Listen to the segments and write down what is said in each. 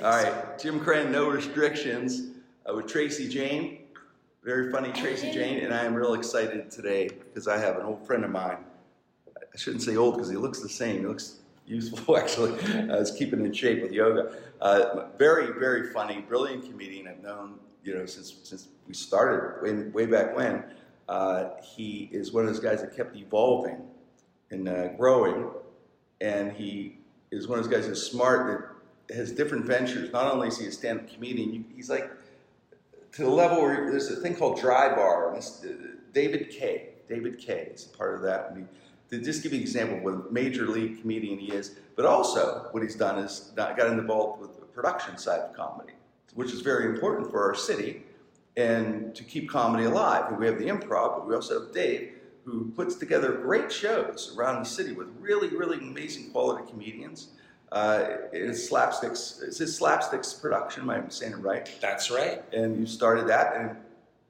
All right, Jim Krenn, No Restrictions, uh, with Tracy Jane. Very funny Tracy Jane, and I am real excited today because I have an old friend of mine. I shouldn't say old because he looks the same. He looks useful, actually. Uh, he's keeping in shape with yoga. Uh, very, very funny, brilliant comedian. I've known, you know, since since we started way, way back when. Uh, he is one of those guys that kept evolving and uh, growing, and he is one of those guys that's smart that has different ventures. Not only is he a stand-up comedian, he's like to the level where there's a thing called Dry Bar. And this, uh, David Kaye. David Kaye is part of that. He, to just give you an example of what a major league comedian he is, but also what he's done is got involved with the production side of comedy, which is very important for our city and to keep comedy alive. We have the improv, but we also have Dave, who puts together great shows around the city with really, really amazing quality comedians. Uh, it's slapsticks. It's his slapsticks production. Am I saying it right? That's right. And you started that, and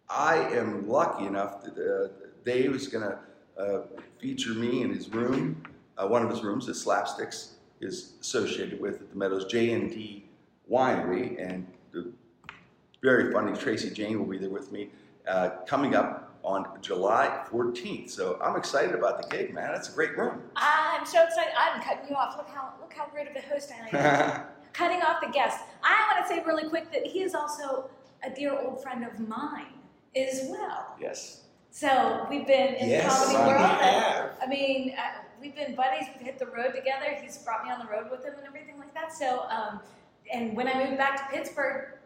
I am lucky enough that uh, Dave is going to uh, feature me in his room. Uh, one of his rooms, that slapsticks, is associated with at the Meadows J and D Winery, and the very funny Tracy Jane will be there with me uh, coming up on July 14th. So I'm excited about the gig, man. It's a great room. I'm so excited. I'm cutting you off. Look how look how great of a host I am. cutting off the guest. I want to say really quick that he is also a dear old friend of mine as well. Yes. So we've been in Yes, the comedy world. have. I mean, uh, we've been buddies. We've hit the road together. He's brought me on the road with him and everything like that. So, um, and when I moved back to Pittsburgh,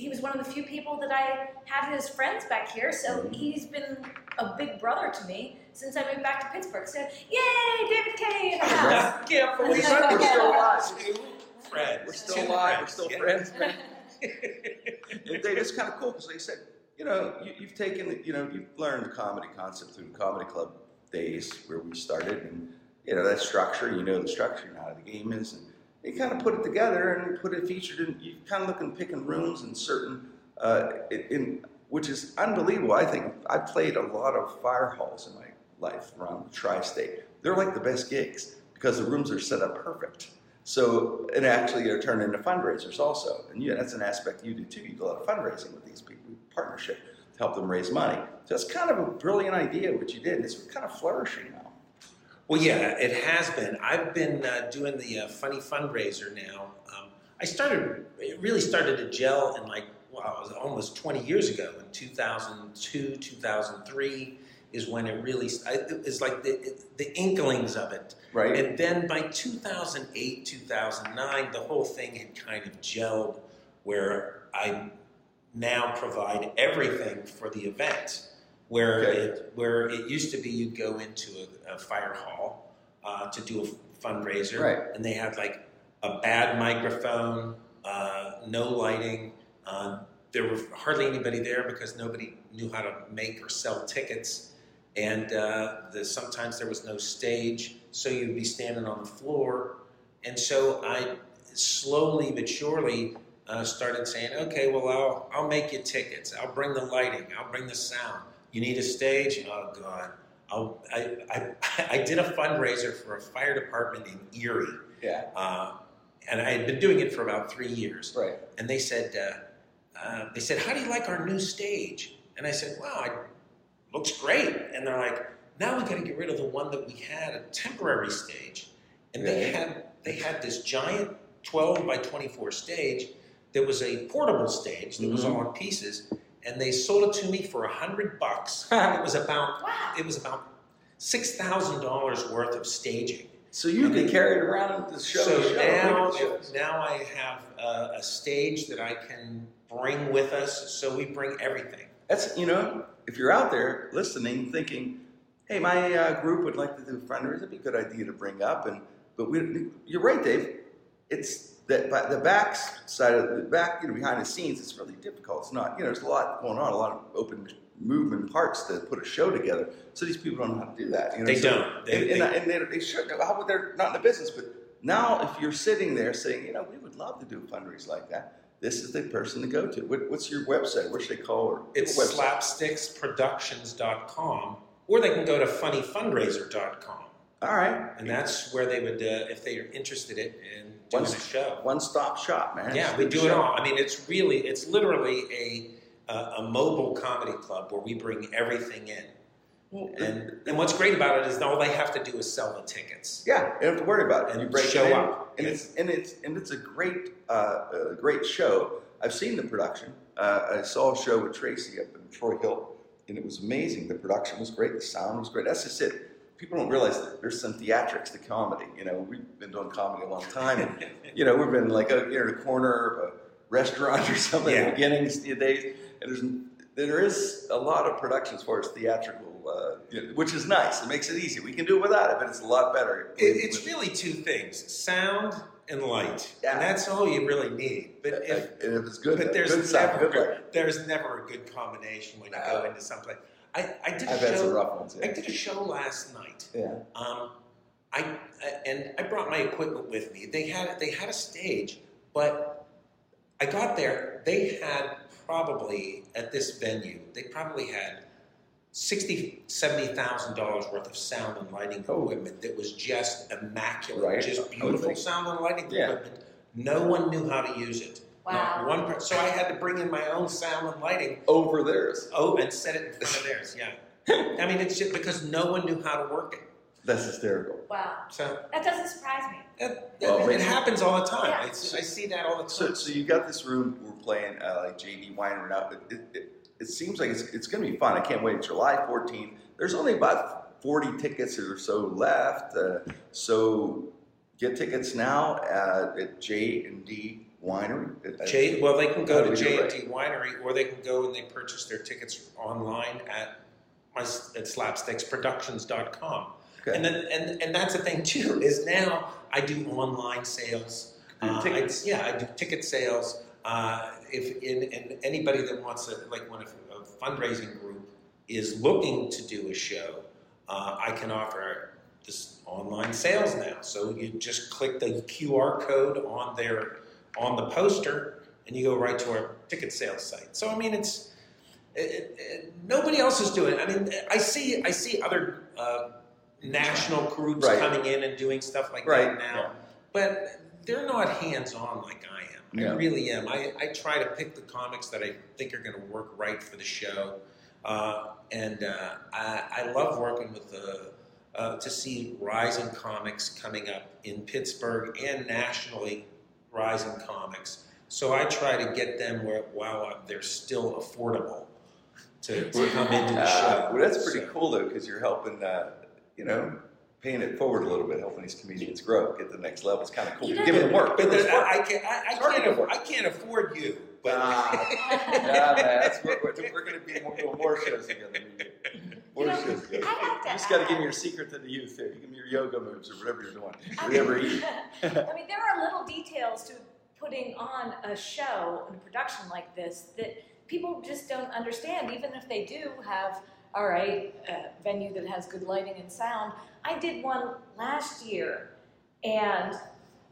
he was one of the few people that I had as friends back here. So mm-hmm. he's been a big brother to me since I moved back to Pittsburgh. So, yay, David Kaye in the house. Can't believe We're still alive. Two friends. We're still Two alive. We're still Yeah. friends, man. And Dave, it's kind of cool because they said, you know, you, you've taken, you know, you've learned the comedy concept through the comedy club days where we started, and you know that structure. You know the structure, you know how the game is, and you kind of put it together and put it featured in. You kind of look and pick picking rooms and certain, uh, in, which is unbelievable. I think I played a lot of fire halls in my life around the tri-state. They're like the best gigs because the rooms are set up perfect. So, and actually, they're turned into fundraisers also. And yeah, that's an aspect you do too. You do a lot of fundraising with these people, partnership to help them raise money. So it's kind of a brilliant idea what you did. and It's kind of flourishing now. Well, yeah, it has been. I've been uh, doing the uh, funny fundraiser now. Um, I started, it really started to gel in like, wow, it was almost 20 years ago. In 2002, 2003 is when it really, it was like the, the inklings of it. Right? And then by 2008, 2009, the whole thing had kind of gelled where I now provide everything for the event. Where Okay. it where it used to be you'd go into a, a fire hall uh, to do a fundraiser, Right. and they had like a bad microphone, uh, no lighting. Uh, there were hardly anybody there because nobody knew how to make or sell tickets, and uh, the, sometimes there was no stage, so you'd be standing on the floor. And so I slowly but surely uh, started saying, okay, well, I'll, I'll make you tickets. I'll bring the lighting. I'll bring the sound. You need a stage? Oh, God. I'll, I, I, I did a fundraiser for a fire department in Erie. yeah. Uh, and I had been doing it for about three years. Right. And they said, uh, uh, they said, how do you like our new stage? And I said, wow, it looks great. And they're like, now we got to get rid of the one that we had, a temporary stage. And they had they had this giant 12 by 24 stage that was a portable stage that was Mhm. all in pieces. And they sold it to me for a hundred bucks. it was about Wow. it was about six thousand dollars worth of staging. So you can carry it around the show. So to show, now, now I have a, a stage that I can bring with us. So we bring everything. That's you know, if you're out there listening, thinking, "Hey, my uh, group would like to do fundraisers. It'd be a good idea to bring up." And but we, you're right, Dave. It's that but the back side of the back, you know, behind the scenes. It's really difficult. It's not, you know, there's a lot going on, a lot of open movement parts to put a show together. So these people don't know how to do that. You know? They So- don't. They- and, they- and, and they, they should. How would they're not in the business? But now, if you're sitting there saying, you know, we would love to do a fundraiser like that, this is the person to go to. What, what's your website? What should they call or It's slapsticksproductions.com, or they can go to funnyfundraiser.com. All right. and that's where they would, uh, if they are interested in, in doing Once- a show. One stop shop, man. Yeah, we do it all. I mean, it's really, it's literally a a, a mobile comedy club where we bring everything in. Well, And and what's great about it is all they have to do is sell the tickets. Yeah, you don't have to worry about it. And you break show in, up. and it's and it's and it's a great uh, uh, great show. I've seen the production. Uh, I saw a show with Tracy up in Troy Hill, and it was amazing. The production was great. The sound was great. That's just it. People don't realize that there's some theatrics to comedy. You know, we've been doing comedy a long time, and you know, we've been like a, you're in a corner of a restaurant or something in the the days, and there's there is a lot of production as far as theatrical, uh, you know, which is nice. It makes it easy. We can do it without it, but it's a lot better. It, it's really two things: sound and light, Yeah. and that's all you really need. But if and if it's good, but there's good sound, never good there's never a good combination when you go into someplace. I, I did a had some show. I did a show last night. yeah. Um, I I- and I brought my equipment with me. They had they had a stage, but I got there. They had probably at this venue. They probably had sixty seventy thousand dollars worth of sound and lighting Oh. equipment that was just immaculate, Right. just beautiful sound and lighting Yeah. equipment. No one knew how to use it. Wow. Not one per- so I had to bring in my own sound and lighting Over theirs. Oh, and set it in front of theirs. Yeah. I mean, it's just because no one knew how to work it. That's hysterical. Wow, So that doesn't surprise me. it, Well, it, maybe- happens all the time. Yeah. I, s- I see that all the time. so you got this room. We're playing uh, like JD Winery now. It, it, it, it seems like it's, it's going to be fun. I can't wait. July 14th. There's only about 40 tickets or so left. Uh, so get tickets now at, at J and D Winery. J, well, they can go to J and Winery, or they can go and they purchase their tickets online at my at slapsticksproductions.com. Okay. And then and and that's the thing too is now I do online sales. Uh, I- yeah, I do ticket sales. Uh, if in, in anybody that wants a like when a, a fundraising group is looking to do a show, uh, I can offer this online sales now. So you just click the QR code on their on the poster, and you go right to our ticket sales site. So I mean, it's it, it, nobody else is doing. it. I mean, I see I see other uh, national groups Right. coming in and doing stuff like Right. that now, but they're not hands on like I am. Yeah. I really am. I, I try to pick the comics that I think are going to work right for the show, uh, and uh, I, I love working with the. Uh, to see rising comics coming up in Pittsburgh and nationally, rising comics. So I try to get them where while they're still affordable to, to come into the Uh, show. well, that's pretty So- cool though, because you're helping, uh, you know, paying it forward a little bit, helping these comedians grow, get to the next level. It's kind of cool. You You're know, giving them work. But then work. I, I can't. I, I It's hard to can't. afford. I can't afford you. But yeah, man, that's what we're, we're going to be more, doing more shows together. You know. I have to You just got to give me your secret to the youth there. You give me your yoga moves or whatever you're doing. I Whatever mean, you I mean, there are little details to putting on a show and a production like this that people just don't understand, even if they do have, all right, a venue that has good lighting and sound. I did one last year and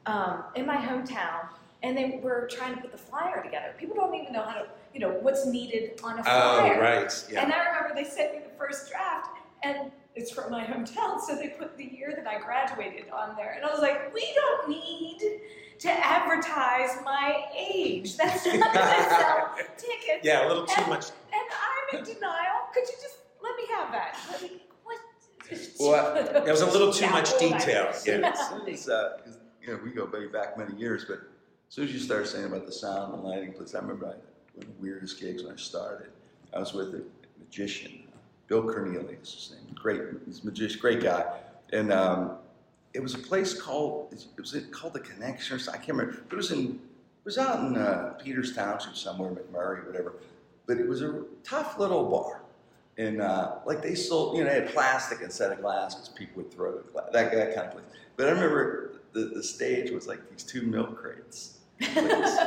um, in my hometown, and they were trying to put the flyer together. People don't even know how to, you know, what's needed on a oh, flyer. right. Yeah. And I remember they sent me the first draft, and it's from my hometown, so they put the year that I graduated on there. And I was like, we don't need to advertise my age. That's not going to sell tickets. yeah, a little too And- much. And I'm in denial. Could you just let me have that? Let me, what? Well, there was a little too much detail, yeah. As soon as, uh, 'cause, you know, we go way back many years, but as soon as you start saying about the sound and lighting, please, I remember I, one of the weirdest gigs when I started. I was with a magician, Bill Cornelius, his name, great, he's a magician, great guy, and um, it was a place called, it was it called the Connection or something, I can't remember, it was in, it was out in uh, Peters Township somewhere, McMurray, whatever, but it was a tough little bar. And uh, like they sold, you know, they had plastic instead of glass because people would throw glass, that, that kind of place. But I remember the, the stage was like these two milk crates with this,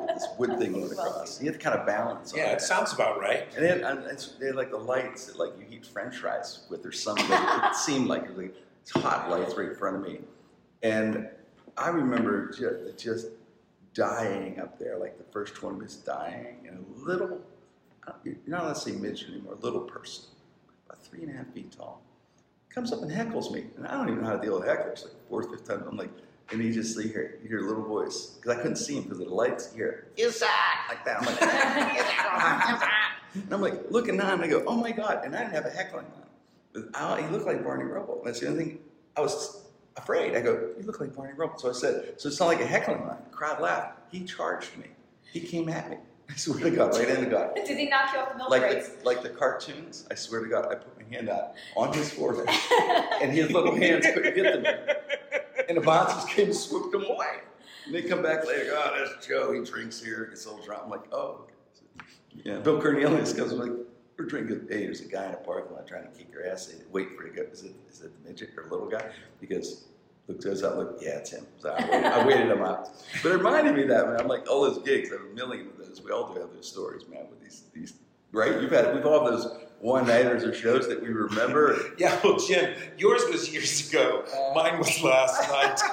with this wood thing going across. You had to kind of balance Yeah, it that. sounds about right. And they had, and it's- they had like the lights that like you heat French fries with or something. it seemed like it was like it's hot lights right in front of me. And I remember just, just dying up there, like the first one was dying, and a little, don't- you're not allowed to say midget anymore, little person, about three and a half feet tall, comes up and heckles me, and I don't even know how to deal with hecklers. Like fourth, fifth time, I'm like, and he just you hear you hear a little voice because I couldn't see him because of the lights. You hear you like that. I'm like, "You and I'm like looking down, and I go, oh my god! And I didn't have a heckling line. I, he looked like Barney Rubble. That's the only thing I was afraid. I go, you look like Barney Rubble. So I said, so it's not like a heckling line. The crowd laughed. He charged me. He came at me. I swear to God, right into God. Did he knock you off the milk Like crates? the, like the cartoons, I swear to God, I put my hand out on his forehead, and his little hands couldn't get them. And the bouncers came and swooped him away. And they come back later, oh, that's Joe, he drinks here, gets a little drunk. I'm like, oh. Yeah, Bill Cornelius comes like, we're drinking. Hey, there's a guy in a parking lot trying to kick your ass. They wait for you to. Is it, is it the midget or the little guy? Because Luke goes out, look, yeah, it's him. So I waited, I waited him out. But it reminded me that, man. I'm like, all those gigs, I have a million of those. We all do have those stories, man, with these, these right? You've had, we've all those one nighters or shows that we remember. Yeah, well, Jim, yours was years ago. Uh. Mine was last night.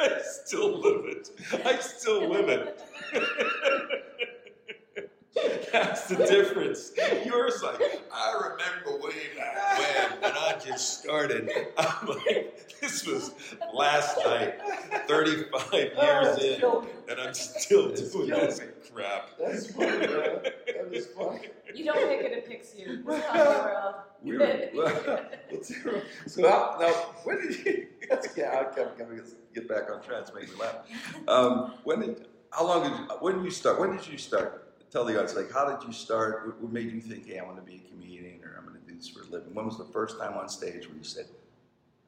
I still live it. I still live it. That's the difference. Yours like, I remember way back when, when I just started. I'm like, this was last night, 35 years Oh, in, killing me. and I'm still It's doing killing this me. crap. That's funny, man. That was funny. You don't pick it, it picks you. It's not world. We were, let's, so how, now, when did you, let's get, I'll come, come, get back on track, it's making me laugh. Um, when did, how long did you, when did you start, when did you start? Tell the audience, like, how did you start? What, what made you think, hey, I want to be a comedian or I'm going to do this for a living? When was the first time on stage where you said,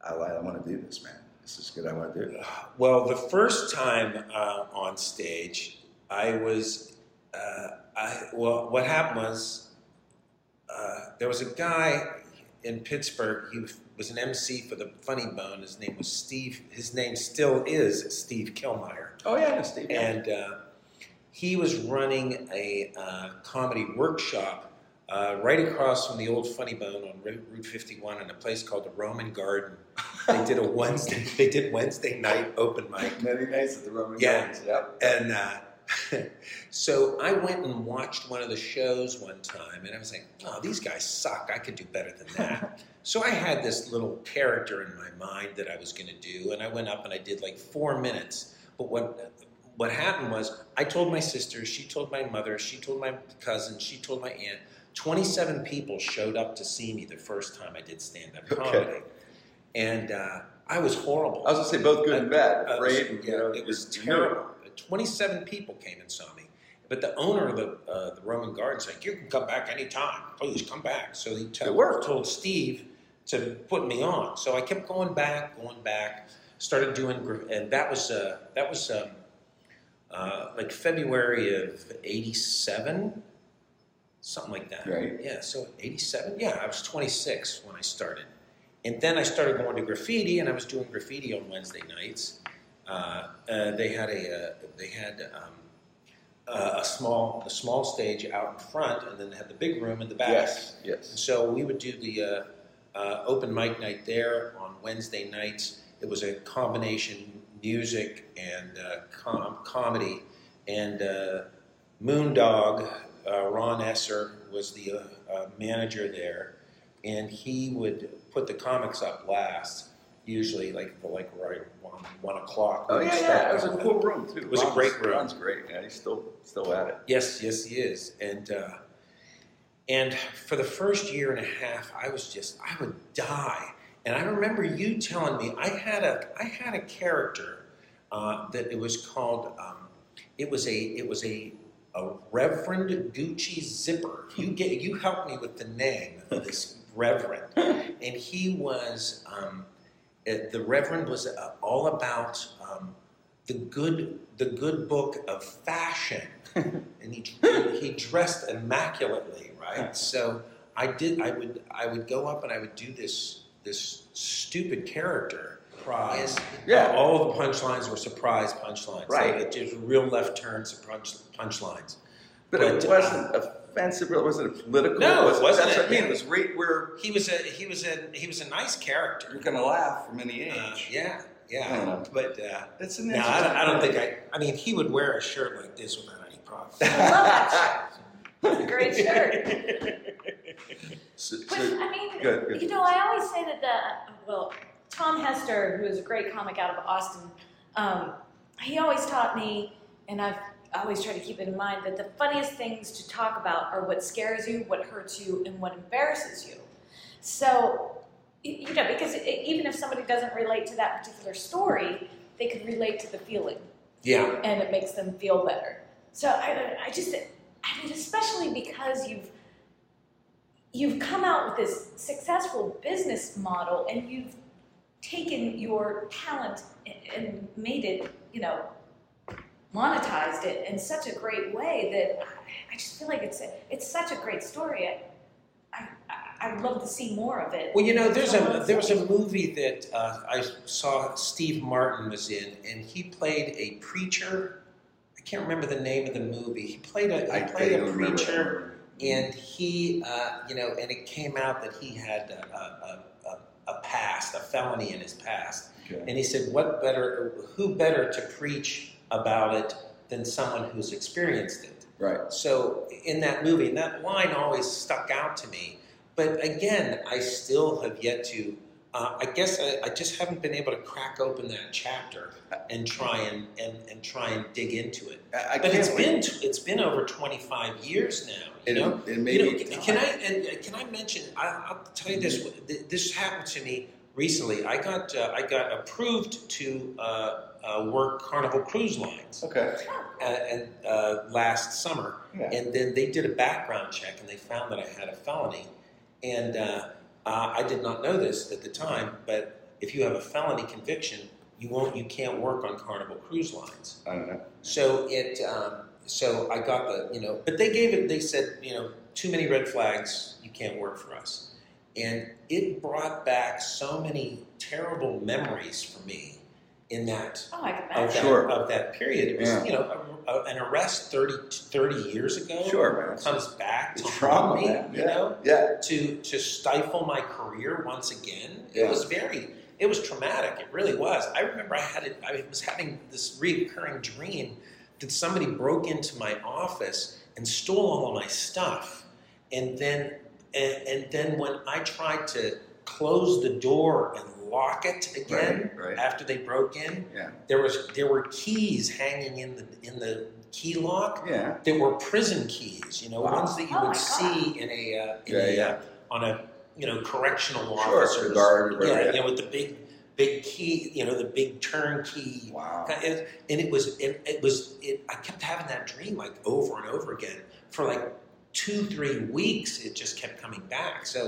I, I want to do this, man? This is good, I want to do it. Well, the first time uh, on stage, I was, uh, I well, what happened was uh, there was a guy in Pittsburgh. He was an MC for the Funny Bone. His name was Steve. His name still is Steve Kilmeyer, Oh, yeah, Steve. and uh, he was running a uh, comedy workshop. Uh, right across from the old Funny Bone on Route Route 51 in a place called the Roman Garden. They did a Wednesday. They did Wednesday night open mic, Many nights at the Roman Yeah. Gardens, yep. and uh, so I went and watched one of the shows one time, and I was like, "Oh, these guys suck. I could do better than that." so I had this little character in my mind that I was going to do, and I went up and I did like four minutes. But what what happened was, I told my sister, she told my mother, she told my cousin, she told my aunt. Twenty-seven people showed up to see me the first time I did stand-up Okay. comedy, and uh, I was horrible. I was going to say both good and bad, afraid. and, yeah, you know, it was terrible. Twenty-seven people came and saw me, but the owner of the uh, the Roman Garden said, "You can come back anytime. Please come back." So he It told, Steve to put me on. So I kept going back, going back. Started doing, and that was uh, that was um, uh, like February of '87, something like that. Right. Yeah. So '87. Yeah, I was 26 when I started. And then I started going to graffiti, and I was doing graffiti on Wednesday nights. Uh, uh, they had a uh, they had um, uh, a small a small stage out in front, and then they had the big room in the back. Yes, And yes. so we would do the uh, uh, open mic night there on Wednesday nights. It was a combination music and uh, com- comedy. And uh, Moondog, uh, Ron Esser, was the uh, uh, manager there, and he would put the comics up last, usually like the, like right one, one o'clock. Oh yeah, yeah. It was a cool room too. It was a great room. Ron's great. Yeah, he's still still at it. Yes, yes, he is. And uh, and for the first year and a half, I was just I would die. And I remember you telling me I had a I had a character uh, that it was called. Um, it was a it was a a Reverend Gucci Zipper. You get you helped me with the name of this Reverend, and he was um, uh, the Reverend was uh, all about um, the good the good book of fashion and he he dressed immaculately, right? So I did. I would I would go up and I would do this this stupid character. Surprise! Yeah. all of the punchlines were surprise punchlines. Right. Like, it just real left turns to punch punchlines. But, But, it wasn't offensive. It wasn't a political. No, it was, wasn't. That's what I mean. It was right where He was a he was a he was a nice character. you're going to laugh from any age. Uh, yeah, yeah. I don't know. But uh, That's an no, I don't, I don't think I. I mean, he would wear a shirt like this without any problem. I love that a great shirt. So, But I mean, good, good. you know, I always say that the well, Tom Hester, who is a great comic out of Austin, um, he always taught me, and I've always tried to keep it in mind that the funniest things to talk about are what scares you, what hurts you, and what embarrasses you. So, you know, because it, even if somebody doesn't relate to that particular story, they could relate to the feeling Yeah. and it makes them feel better. So I, I just, I mean, especially because you've you've come out with this successful business model and you've taken your talent and- and made it, you know, monetized it in such a great way that I- I just feel like it's a, it's such a great story. I, I, I- I'd love to see more of it. Well, you know, there's a let's- there was a movie that uh, I saw Steve Martin was in, and he played a preacher. I can't remember the name of the movie. He played a I he played a don't remember preacher, and he, uh, you know, and it came out that he had a, a, a, a past, a felony in his past, Okay. and he said, "What better? Who better to preach about it than someone who's experienced it?" Right. So in that movie, and that line always stuck out to me. But again, I still have yet to. Uh, I guess I, I just haven't been able to crack open that chapter and try and, and, and try and dig into it. I, I But it's wait. been it's been over twenty five years now. You It, know, it may you know, can, can I and uh, can I mention? I, I'll tell you this. This happened to me recently. I got uh, I got approved to uh, uh, work Carnival Cruise Lines Okay. uh, and uh, last summer, Yeah. and then they did a background check and they found that I had a felony. And uh, I did not know this at the time, but if you have a felony conviction, you won't, you can't work on Carnival Cruise Lines. I don't know. So it, um, so I got the, you know, but they gave it. They said, you know, too many red flags. You can't work for us. And it brought back so many terrible memories for me in that Oh, I can of that, Sure. of that period. It was, Yeah. you know, a, a, an arrest 30, 30 years ago Sure, man. comes back to It's trauma, me, man. you Yeah. know, Yeah. to to stifle my career once again. Yeah. It was very, it was traumatic. It really was. I remember I had it. I was having this recurring dream that somebody broke into my office and stole all of my stuff, and then and, and then when I tried to close the door and lock it again Right. Right. after they broke in, Yeah. there was there were keys hanging in the in the key lock Yeah. that were prison keys. You know, Wow. ones that you Oh would see in a uh, in Yeah, a, yeah. Uh, on a you know correctional Sure, officer. the guard or yeah, whatever, yeah. you know, with the big big key. You know, the big turnkey. Wow. And and it was it, it was it, I kept having that dream like over and over again for like two three weeks. It just kept coming back. So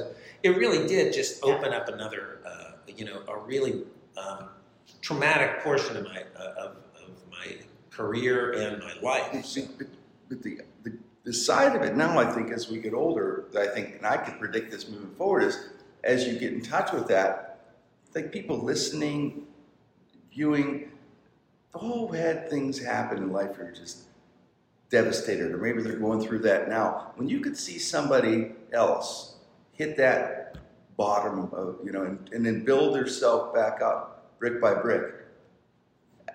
it really did just open up another uh, you know a really um, traumatic portion of my uh, of, of my career and my life. But, but, but the, the the side of it now, I think, as we get older, I think, and I can predict this moving forward, is as you get in touch with that, like people listening, viewing, all had things happen in life are just devastated, or maybe they're going through that now. When you could see somebody else hit that bottom of, you know, and, and then build yourself back up brick by brick,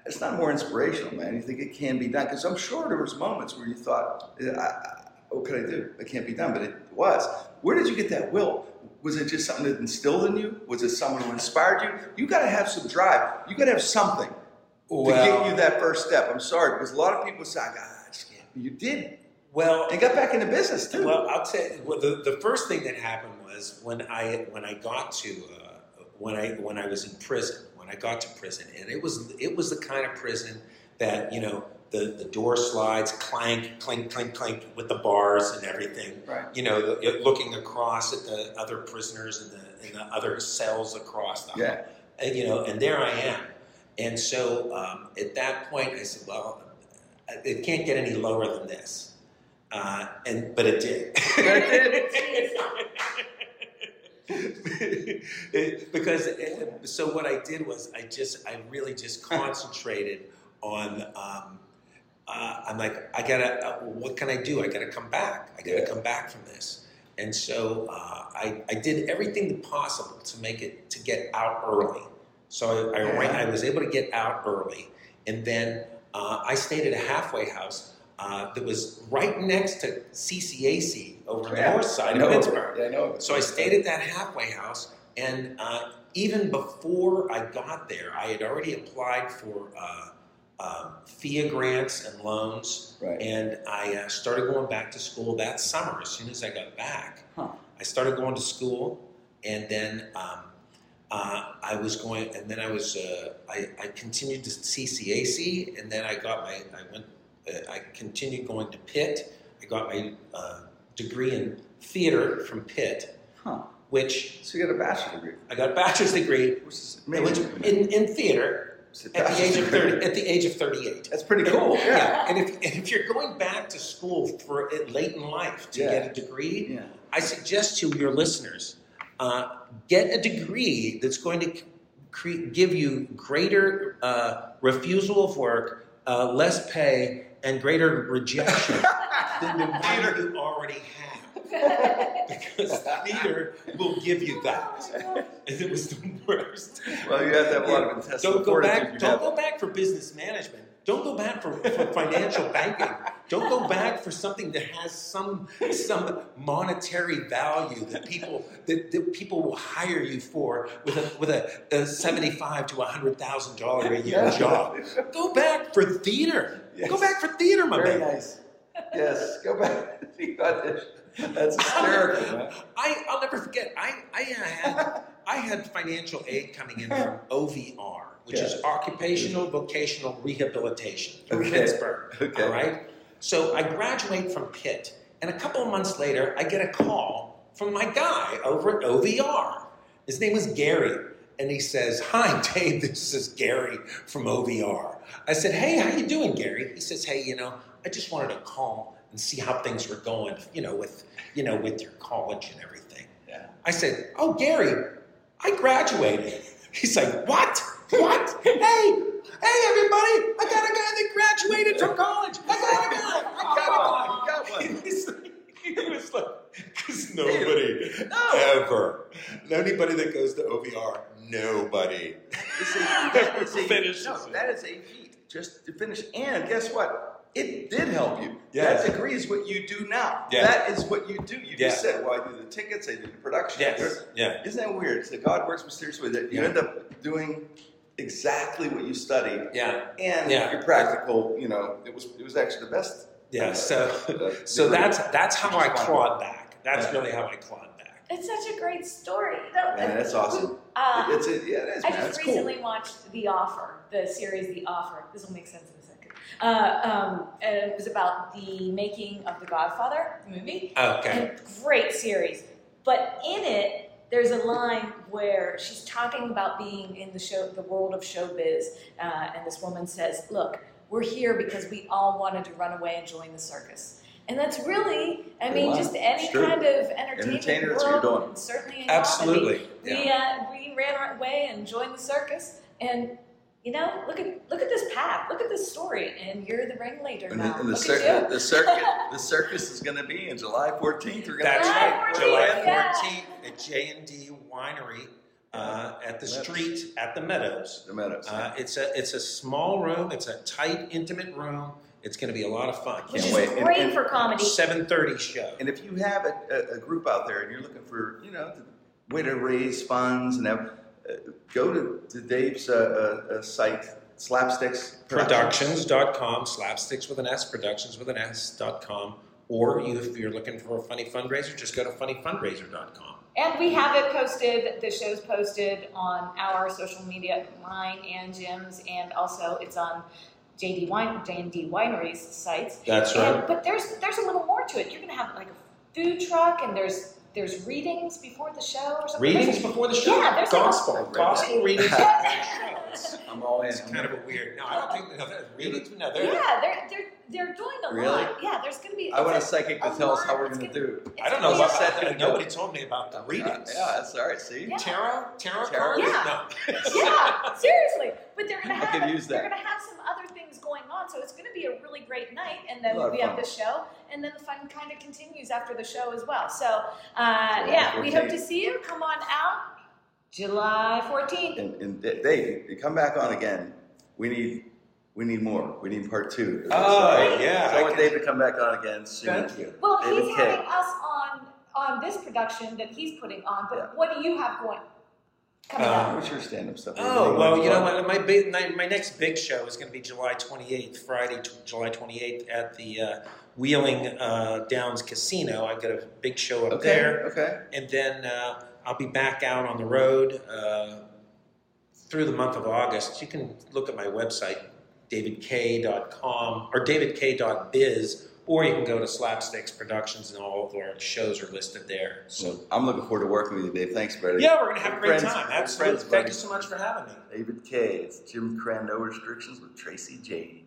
it's not more inspirational, man. You think it can be done? Because I'm sure there was moments where you thought, I, I, "What could I do? It can't be done," but it was. Where did you get that will? Was it just something that instilled in you? Was it someone who inspired you? You got to have some drive. You got to have something to get you that first step. I'm sorry because a lot of people say, "God, I just can't." You did. well, And got back into business too. Well, I'll tell you. Well, the, the first thing that happened was when I when I got to uh, when I when I was in prison. When I got to prison, and it was it was the kind of prison that you know the the door slides clank clink clink clink with the bars and everything. right. You know, the, looking across at the other prisoners and the in the other cells across the Yeah. and, you know, and there I am. And so um, at that point, I said, well, it can't get any lower than this. Uh, and but it did. It- because it- so what I did was I just I really just concentrated on. Um, uh, I'm like I gotta. Uh, what can I do? I gotta come back. I gotta Yeah. come back from this. And so uh, I, I did everything possible to make it to get out early. So I, I, I was able to get out early, and then uh, I stayed at a halfway house uh, that was right next to CCAC over on the Yeah, north side of. Pittsburgh. Yeah, I know. So I stayed at that halfway house, and uh, even before I got there, I had already applied for uh, um, PHEAA grants and loans, Right. and I uh, started going back to school that summer. As soon as I got back, Huh. I started going to school, and then um, uh, I was going, and then I was uh, I, I continued to CCAC, and then I got my I went I continued going to Pitt. I got my uh, degree in theater from Pitt, Huh. which So you got a bachelor's degree, I got a bachelor's degree which is which, in, in theater at the age of thirty. At the age of thirty-eight. That's pretty cool. And- Yeah. And if, and if you're going back to school for it late in life to Yeah. get a degree, Yeah. I suggest to your listeners uh, get a degree that's going to cre- give you greater uh, refusal of work, uh, less pay, and greater rejection than the one you already have. Because theater will give you that. And it was the worst. Well, you have to have a lot of intestinal Don't go fortitude. back. Don't go back for business management. Don't go back for, for financial banking. Don't go back for something that has some some monetary value that people that, that people will hire you for with a with a, a seventy five to hundred thousand dollar a year job. Go back for theater. Yes. Go back for theater, my Very man. nice. Yes, go back. You got this. That's hysterical, man. I I'll never forget. I I had I had financial aid coming in from OVR, which is Occupational Vocational Rehabilitation from Okay. Pittsburgh. Okay. All right. So I graduate from Pitt, and a couple of months later, I get a call from my guy over at OVR. His name was Gary, and he says, "Hi, Dave. This is Gary from OVR." I said, "Hey, how you doing, Gary?" He says, "Hey, you know, I just wanted to call and see how things were going, you know, with you know, with your college and everything." Yeah. I said, "Oh, Gary, I graduated." He's like, "What? Hey, hey, everybody! I got a guy that graduated from college. I got a guy. I got a guy. You got one. He was like, because nobody No. ever, anybody that goes to OVR, nobody. You see, a, Finishes no, that is a feat just to finish. And guess what? It did help you. Yes. That degree is what you do now. Yeah. That is what you do. You Yeah. just said, well, I do the tickets, I do the production. Yes, yeah, Isn't that weird? So God works mysteriously that you Yeah. end up doing exactly what you studied yeah, and Yeah. your practical, you know, it was it was actually the best. yeah. uh, So, uh, so that's that's how I Which clawed back. That's Yeah. really how I clawed back. It's such a great story. No, Man, that's awesome. Uh, it's a, yeah, it is, I man. just It's cool. recently watched The Offer, the series The Offer. This will make sense in a second. Uh, um, and it was about the making of The Godfather, the movie. Okay. And great series. But in it, there's a line where she's talking about being in the show, the world of showbiz, uh, and this woman says, "Look, we're here because we all wanted to run away and join the circus." And that's really, I mean, just any true. kind of entertainment Entertainer, that's what world, you're doing. and certainly. Absolutely. We uh, we ran away and joined the circus, and you know, look at look at this path, look at this story, and you're the ringleader And now. the, and the, look circus, at you. the circus, the circus is going to be in July 14th. We're going That's to July right. 14th, July yeah. 14th at J and D Winery uh, at the street at the Meadows. the Meadows. Uh, it's a it's a small room. It's a tight, intimate room. It's going to be a lot of fun. Which Can't is wait. Great and- for comedy. Seven thirty show. And if you have a, a, a group out there and you're looking for, you know, the way to raise funds and have, go to, to Dave's uh, uh, uh, site, Slapsticks Productions.com, slapsticks with an S, productions with an S dot com. Or you, if you're looking for a funny fundraiser, just go to funnyfundraiser.com. And we have it posted, the show's posted on our social media, mine and Jim's, and also it's on JD Wine, J&D Winery's sites. That's And, right. but there's there's a little more to it. You're gonna have like a food truck, and there's there's readings before the show or something. Readings before the show. Yeah, there's like gospel, gospel readings. before the show. I'm all in. It's kind of a weird. No, I don't think no, they're readings. No, they're. Yeah, they're they're they're doing a Really? lot. Yeah, there's gonna be. I want a psychic to tell us how we're going to gonna- do. it's I don't know gonna about be a- Set that. Nobody told me about the readings. Yeah, that's all right. See? Yeah. Tarot, tarot, Tarot? cards? Yeah. No. yeah, seriously. But they're gonna I have could use they're gonna have some other things going on, so it's gonna be a really great night. And then A lot of we have the show, and then the fun kind of continues after the show as well. So uh, yeah, we hope to see you. Come on out, July 14th. And, and Dave, you come back on again. We need we need more. We need part two. Oh, So yeah. I I want can- Dave to come back on again soon. Thank you. Well, David he's Kaye. having us on on this production that he's putting on. But Yeah. what do you have going coming Um, up? What's your stand-up stuff? Oh Anything well, you know what? My big, my, my next big show is going to be July 28th, Friday, t- July 28th at the uh, Wheeling uh, Downs Casino. I've got a big show up Okay. there, Okay. and then uh, I'll be back out on the road uh, through the month of August. You can look at my website, davidk.com or davidk.biz, or you can go to Slapsticks Productions, and all of our shows are listed there. So. I'm looking forward to working with you, Dave. Thanks, buddy. Yeah, we're gonna have a great Friends- time. friends, Absolutely. Thank buddy. you so much for having me. David Kaye. It's Jim Krenn, No Restrictions with Tracy Jane.